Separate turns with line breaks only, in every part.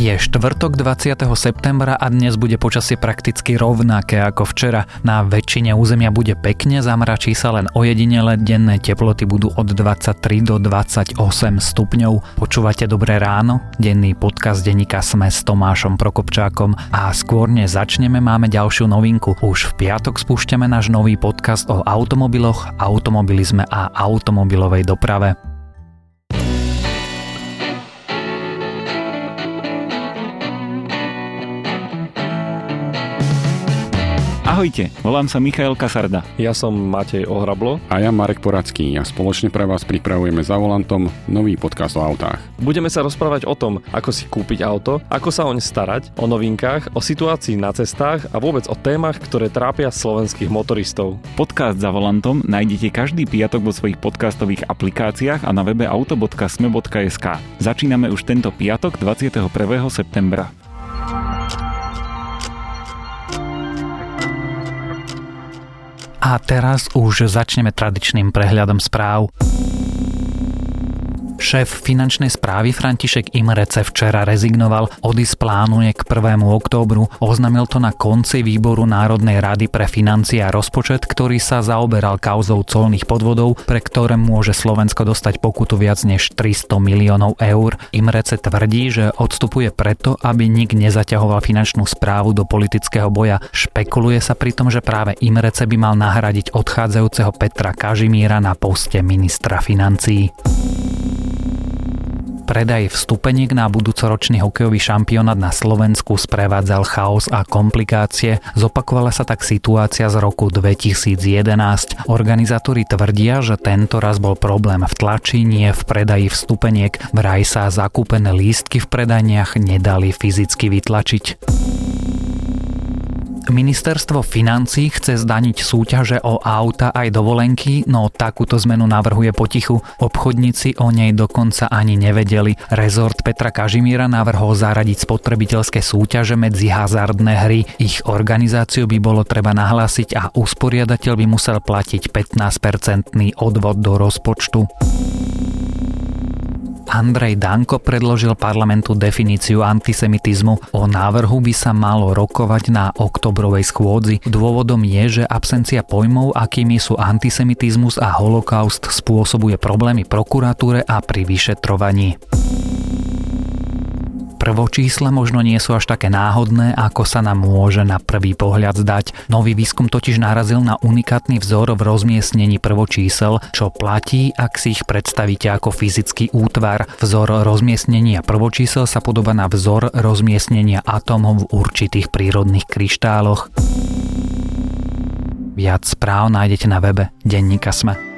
Je štvrtok 20. septembra a dnes bude počasie prakticky rovnaké ako včera. Na väčšine územia bude pekne, zamračí sa len ojedinele, denné teploty budú od 23 do 28 stupňov. Počúvate Dobré ráno? Denný podcast denníka Sme s Tomášom Prokopčákom a skôr než začneme máme ďalšiu novinku. Už v piatok spúšťame náš nový podcast o automobiloch, automobilizme a automobilovej doprave.
Ahojte, volám sa Michael Kasarda.
Ja som Matej Ohrablo.
A ja Marek Poradský a spoločne pre vás pripravujeme za volantom nový podcast o autách.
Budeme sa rozprávať o tom, ako si kúpiť auto, ako sa oň starať, o novinkách, o situácii na cestách a vôbec o témach, ktoré trápia slovenských motoristov.
Podcast za volantom nájdete každý piatok vo svojich podcastových aplikáciách a na webe auto.sme.sk. Začíname už tento piatok 21. septembra.
A teraz už začneme tradičným prehľadom správ. Šéf finančnej správy František Imrece včera rezignoval, odísť plánuje k 1. októbru. Oznámil to na konci výboru Národnej rady pre financie a rozpočet, ktorý sa zaoberal kauzou colných podvodov, pre ktoré môže Slovensko dostať pokutu viac než 300 miliónov eur. Imrece tvrdí, že odstupuje preto, aby nik nezaťahoval finančnú správu do politického boja. Špekuluje sa pri tom, že práve Imrece by mal nahradiť odchádzajúceho Petra Kažimíra na poste ministra financií predaj vstupeniek na budúcoročný hokejový šampionát na Slovensku sprevádzal chaos a komplikácie. Zopakovala sa tak situácia z roku 2011. Organizátori tvrdia, že tento raz bol problém v tlači, nie v predaji vstupeniek. Vraj sa zakúpené lístky v predaniach nedali fyzicky vytlačiť. Ministerstvo financí chce zdaniť súťaže o auta aj dovolenky, no takúto zmenu navrhuje potichu. Obchodníci o nej dokonca ani nevedeli. Rezort Petra Kažimíra navrhol zaradiť spotrebiteľské súťaže medzi hazardné hry. Ich organizáciu by bolo treba nahlásiť a usporiadateľ by musel platiť 15-percentný odvod do rozpočtu. Andrej Danko predložil parlamentu definíciu antisemitizmu. O návrhu by sa malo rokovať na oktobrovej schôdzi. Dôvodom je, že absencia pojmov, akými sú antisemitizmus a holokaust, spôsobuje problémy prokuratúre a pri vyšetrovaní prvočísla možno nie sú až také náhodné, ako sa nám môže na prvý pohľad zdať. Nový výskum totiž narazil na unikátny vzor v rozmiestnení prvočísel, čo platí, ak si ich predstavíte ako fyzický útvar. Vzor rozmiestnenia prvočísel sa podoba na vzor rozmiestnenia atómov v určitých prírodných kryštáloch. Viac správ nájdete na webe Denníka Sme.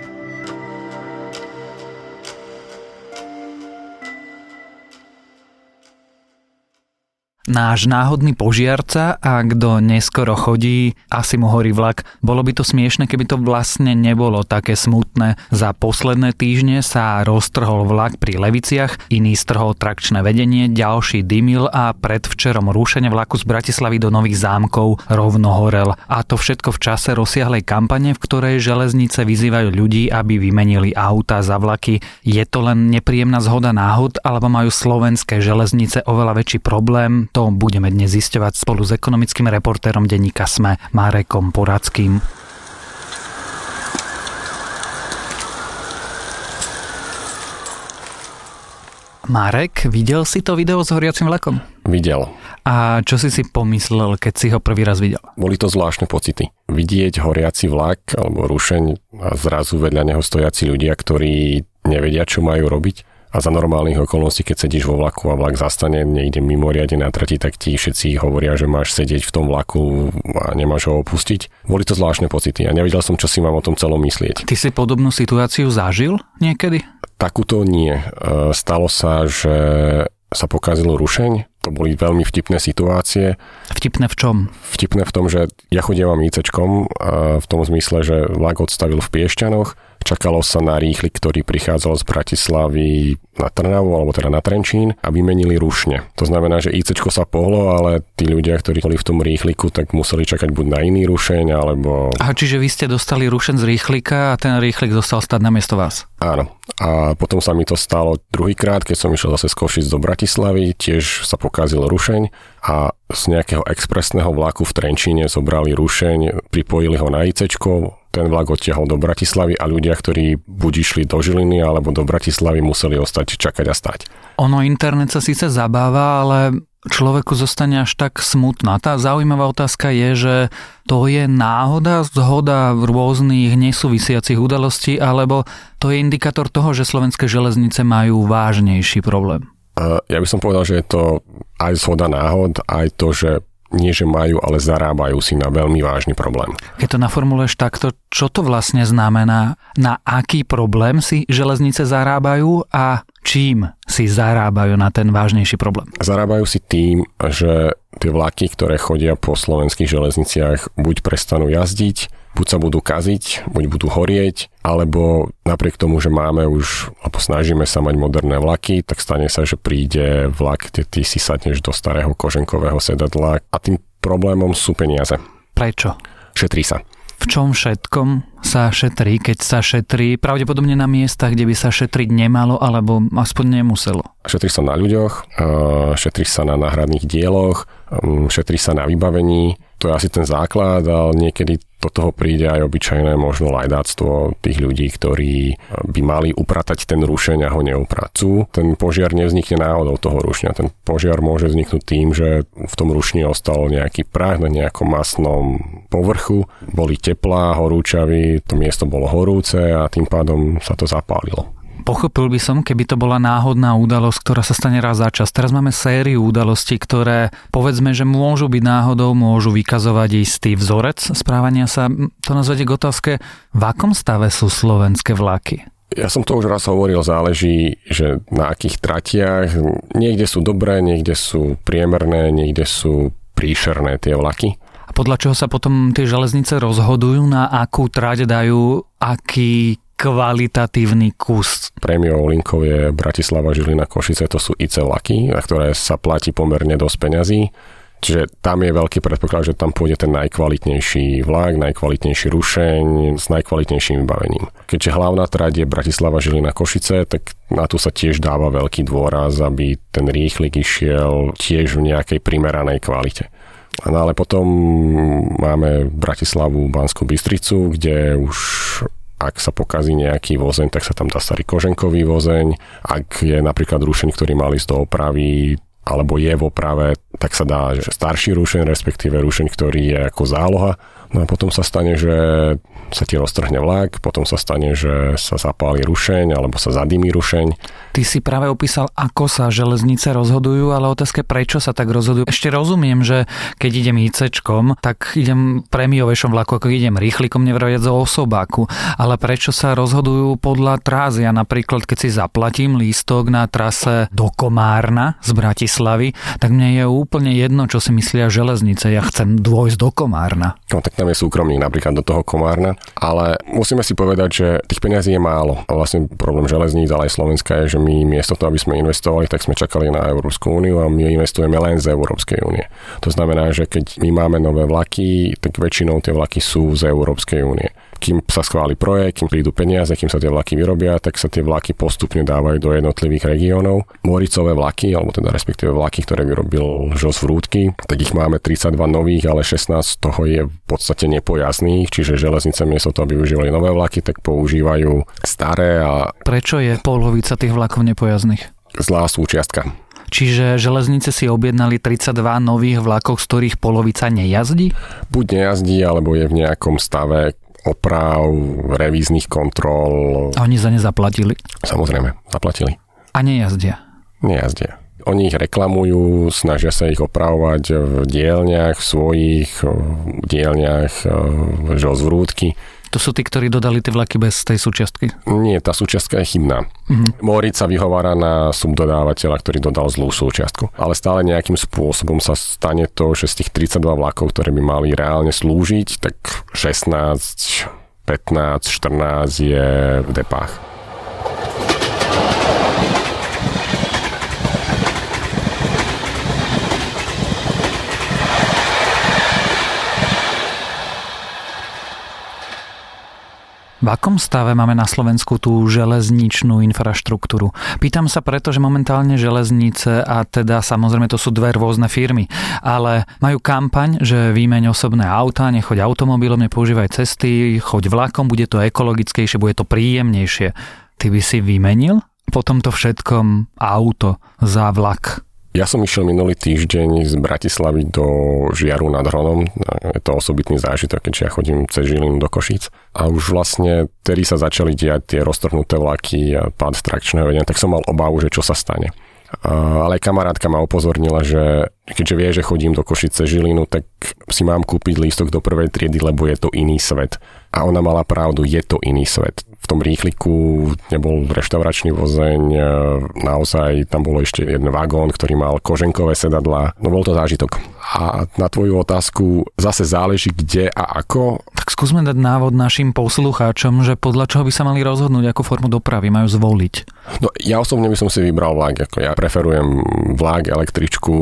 Náš náhodný požiarca a kto neskoro chodí, asi mu horí vlak. Bolo by to smiešne, keby to vlastne nebolo také smutné. Za posledné týždne sa roztrhol vlak pri Leviciach, iný strhol trakčné vedenie, ďalší dymil a predvčerom rušenie vlaku z Bratislavy do Nových zámkov rovno horel. A to všetko v čase rozsiahlej kampane, v ktorej železnice vyzývajú ľudí, aby vymenili auta za vlaky. Je to len nepríjemná zhoda náhod, alebo majú slovenské železnice oveľa väčší problém? To budeme dnes zisťovať spolu s ekonomickým reportérom denníka SME Marekom Poradským. Marek, videl si to video s horiacim vlakom?
Videl.
A čo si si pomyslel, keď si ho prvý raz videl?
Boli to zvláštne pocity. Vidieť horiaci vlak alebo rušeň a zrazu vedľa neho stojaci ľudia, ktorí nevedia, čo majú robiť a za normálnych okolností, keď sedíš vo vlaku a vlak zastane niekde mimoriadne na trati, tak ti všetci hovoria, že máš sedieť v tom vlaku a nemáš ho opustiť. Boli to zvláštne pocity a nevedel som, čo si mám o tom celom myslieť.
Ty si podobnú situáciu zažil niekedy?
Takúto nie. E, stalo sa, že sa pokazilo rušeň. To boli veľmi vtipné situácie.
Vtipné v čom?
Vtipné v tom, že ja chodievam ICčkom v tom zmysle, že vlak odstavil v Piešťanoch, čakalo sa na rýchlik, ktorý prichádzal z Bratislavy na Trnavu, alebo teda na Trenčín a vymenili rušne. To znamená, že IC sa pohlo, ale tí ľudia, ktorí boli v tom rýchliku, tak museli čakať buď na iný rušeň, alebo...
A čiže vy ste dostali rušen z rýchlika a ten rýchlik zostal stať na miesto vás?
Áno. A potom sa mi to stalo druhýkrát, keď som išiel zase z Košic do Bratislavy, tiež sa pokazil rušeň a z nejakého expresného vlaku v Trenčíne zobrali rušeň, pripojili ho na IC, ten vlak odtiahol do Bratislavy a ľudia, ktorí buď išli do Žiliny alebo do Bratislavy, museli ostať čakať a stať.
Ono internet sa síce zabáva, ale človeku zostane až tak smutná. Tá zaujímavá otázka je, že to je náhoda, zhoda rôznych nesúvisiacich udalostí, alebo to je indikátor toho, že slovenské železnice majú vážnejší problém?
Ja by som povedal, že je to aj zhoda náhod, aj to, že nie že majú, ale zarábajú si na veľmi vážny problém.
Keď to naformuluješ takto, čo to vlastne znamená? Na aký problém si železnice zarábajú a čím si zarábajú na ten vážnejší problém?
Zarábajú si tým, že tie vlaky, ktoré chodia po slovenských železniciach, buď prestanú jazdiť, buď sa budú kaziť, buď budú horieť, alebo napriek tomu, že máme už, alebo snažíme sa mať moderné vlaky, tak stane sa, že príde vlak, kde ty si sadneš do starého koženkového sedadla a tým problémom sú peniaze.
Prečo?
Šetrí sa.
V čom všetkom sa šetrí, keď sa šetrí pravdepodobne na miestach, kde by sa šetriť nemalo alebo aspoň nemuselo?
Šetrí sa na ľuďoch, šetrí sa na náhradných dieloch, šetrí sa na vybavení, to je asi ten základ, ale niekedy do toho príde aj obyčajné možno lajdáctvo tých ľudí, ktorí by mali upratať ten rušeň a ho neupracujú. Ten požiar nevznikne náhodou toho rušňa. Ten požiar môže vzniknúť tým, že v tom rušni ostal nejaký prach na nejakom masnom povrchu, boli teplá, horúčavy, to miesto bolo horúce a tým pádom sa to zapálilo.
Pochopil by som, keby to bola náhodná udalosť, ktorá sa stane raz za čas. Teraz máme sériu udalostí, ktoré povedzme, že môžu byť náhodou, môžu vykazovať istý vzorec správania sa. To nás vedie k otázke, v akom stave sú slovenské vlaky?
Ja som to už raz hovoril, záleží, že na akých tratiach. Niekde sú dobré, niekde sú priemerné, niekde sú príšerné tie vlaky.
A podľa čoho sa potom tie železnice rozhodujú, na akú trať dajú aký kvalitatívny kus.
Prémiou linkov je Bratislava, Žilina, Košice, to sú IC na ktoré sa platí pomerne dosť peňazí. Čiže tam je veľký predpoklad, že tam pôjde ten najkvalitnejší vlak, najkvalitnejší rušeň s najkvalitnejším vybavením. Keďže hlavná trať je Bratislava, Žilina, Košice, tak na tu sa tiež dáva veľký dôraz, aby ten rýchlik išiel tiež v nejakej primeranej kvalite. No ale potom máme Bratislavu, Banskú Bystricu, kde už ak sa pokazí nejaký vozeň, tak sa tam dá starý koženkový vozeň. Ak je napríklad rušeň, ktorý mal ísť do opravy, alebo je v oprave, tak sa dá že starší rušeň, respektíve rušeň, ktorý je ako záloha. No a potom sa stane, že sa ti roztrhne vlak, potom sa stane, že sa zapáli rušeň alebo sa zadymí rušeň.
Ty si práve opísal, ako sa železnice rozhodujú, ale otázka prečo sa tak rozhodujú. Ešte rozumiem, že keď idem ICčkom, tak idem prémiovejšom vlaku, ako idem rýchlikom, nevraviac o osobáku. Ale prečo sa rozhodujú podľa trásy? Ja napríklad, keď si zaplatím lístok na trase do Komárna z Bratislavy, tak mne je úplne jedno, čo si myslia železnice. Ja chcem dôjsť do Komárna.
No tak tam je súkromník napríklad do toho Komárna ale musíme si povedať, že tých peniazí je málo. A vlastne problém železníc, ale aj Slovenska je, že my miesto toho, aby sme investovali, tak sme čakali na Európsku úniu a my investujeme len z Európskej únie. To znamená, že keď my máme nové vlaky, tak väčšinou tie vlaky sú z Európskej únie kým sa schváli projekt, kým prídu peniaze, kým sa tie vlaky vyrobia, tak sa tie vlaky postupne dávajú do jednotlivých regiónov. Moricové vlaky, alebo teda respektíve vlaky, ktoré vyrobil Žos Vrútky, tak ich máme 32 nových, ale 16 z toho je v podstate nepojazdných, čiže železnice miesto toho, aby využívali nové vlaky, tak používajú staré a...
Prečo je polovica tých vlakov nepojazdných?
Zlá súčiastka.
Čiže železnice si objednali 32 nových vlakov, z ktorých polovica nejazdí?
Buď nejazdí, alebo je v nejakom stave, oprav, revíznych kontrol.
A oni za ne zaplatili?
Samozrejme, zaplatili.
A nejazdia?
Nejazdia. Oni ich reklamujú, snažia sa ich opravovať v dielniach, v svojich dielniach, vrútky.
To sú tí, ktorí dodali tie vlaky bez tej súčiastky?
Nie, tá súčiastka je chybná. Mm-hmm. Moric sa vyhovára na subdodávateľa, ktorý dodal zlú súčiastku. Ale stále nejakým spôsobom sa stane to, že z tých 32 vlakov, ktoré by mali reálne slúžiť, tak 16 15-14 je v depách.
V akom stave máme na Slovensku tú železničnú infraštruktúru? Pýtam sa preto, že momentálne železnice a teda samozrejme to sú dve rôzne firmy, ale majú kampaň, že výmeň osobné auta, nechoď automobilom, nepoužívaj cesty, choď vlakom, bude to ekologickejšie, bude to príjemnejšie. Ty by si vymenil po tomto všetkom auto za vlak?
Ja som išiel minulý týždeň z Bratislavy do Žiaru nad Hronom. Je to osobitný zážitok, keďže ja chodím cez Žilinu do Košíc. A už vlastne, tedy sa začali diať tie roztrhnuté vlaky a pád trakčného vedenia, tak som mal obavu, že čo sa stane. Ale kamarátka ma upozornila, že keďže vie, že chodím do Košice Žilinu, tak si mám kúpiť lístok do prvej triedy, lebo je to iný svet. A ona mala pravdu, je to iný svet v tom rýchliku nebol reštauračný vozeň, e, naozaj tam bol ešte jeden vagón, ktorý mal koženkové sedadla. No bol to zážitok. A na tvoju otázku zase záleží kde a ako.
Tak skúsme dať návod našim poslucháčom, že podľa čoho by sa mali rozhodnúť, akú formu dopravy majú zvoliť.
No ja osobne by som si vybral vlak. Ako ja preferujem vlak, električku,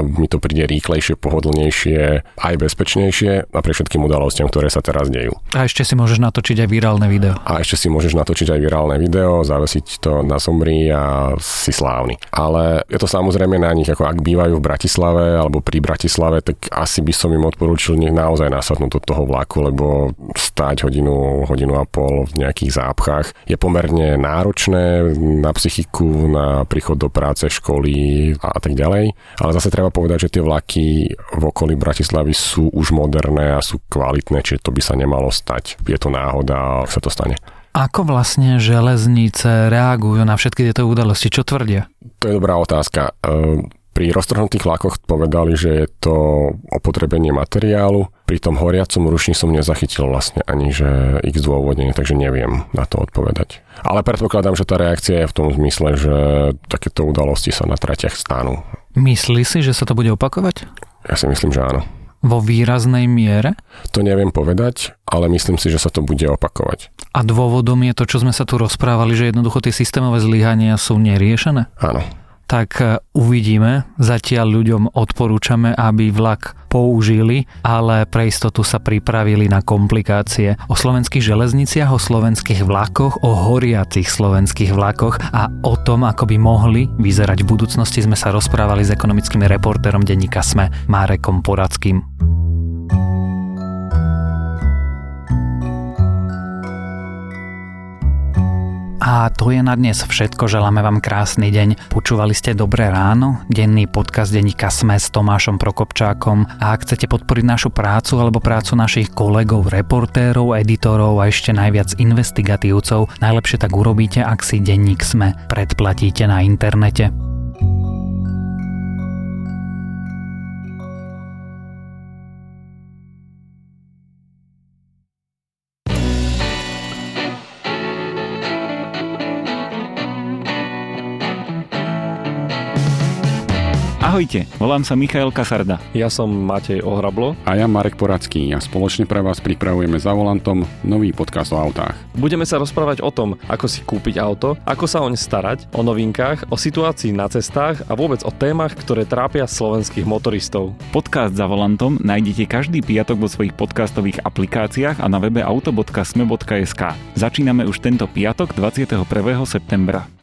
lebo mi to príde rýchlejšie, pohodlnejšie, aj bezpečnejšie a pre všetkým udalostiam, ktoré sa teraz dejú.
A ešte si môžeš natočiť aj virálne video.
A ešte si môžeš natočiť aj virálne video, zavesiť to na somri a si slávny. Ale je to samozrejme na nich, ako ak bývajú v Bratislave alebo pri Bratislave, tak asi by som im odporúčil nech naozaj nasadnúť do toho vlaku, lebo stáť hodinu, hodinu a pol v nejakých zápchách je pomerne náročné na psychiku, na príchod do práce, školy a tak ďalej. Ale zase treba povedať, že tie vlaky v okolí Bratislavy sú už moderné a sú kvalitné, čiže to by sa nemalo stať. Je to náhoda, ak sa to stane.
Ako vlastne železnice reagujú na všetky tieto udalosti? Čo tvrdia?
To je dobrá otázka. Pri roztrhnutých vlakoch povedali, že je to opotrebenie materiálu. Pri tom horiacom rušni som nezachytil vlastne ani, že ich zdôvodnenie, takže neviem na to odpovedať. Ale predpokladám, že tá reakcia je v tom zmysle, že takéto udalosti sa na tratiach stanú.
Myslí si, že sa to bude opakovať?
Ja si myslím, že áno.
Vo výraznej miere?
To neviem povedať, ale myslím si, že sa to bude opakovať.
A dôvodom je to, čo sme sa tu rozprávali, že jednoducho tie systémové zlyhania sú neriešené?
Áno
tak e, uvidíme. Zatiaľ ľuďom odporúčame, aby vlak použili, ale pre istotu sa pripravili na komplikácie. O slovenských železniciach, o slovenských vlakoch, o horiacich slovenských vlakoch a o tom, ako by mohli vyzerať v budúcnosti sme sa rozprávali s ekonomickým reportérom denníka SME Márekom Poradským. A to je na dnes všetko. Želáme vám krásny deň. Počúvali ste Dobré ráno, denný podcast denníka Sme s Tomášom Prokopčákom. A ak chcete podporiť našu prácu alebo prácu našich kolegov, reportérov, editorov a ešte najviac investigatívcov, najlepšie tak urobíte, ak si denník Sme predplatíte na internete.
Ahojte, volám sa Michael Kasarda.
Ja som Matej Ohrablo.
A ja Marek Poradský a spoločne pre vás pripravujeme za volantom nový podcast o autách.
Budeme sa rozprávať o tom, ako si kúpiť auto, ako sa oň starať, o novinkách, o situácii na cestách a vôbec o témach, ktoré trápia slovenských motoristov.
Podcast za volantom nájdete každý piatok vo svojich podcastových aplikáciách a na webe auto.sme.sk. Začíname už tento piatok 21. septembra.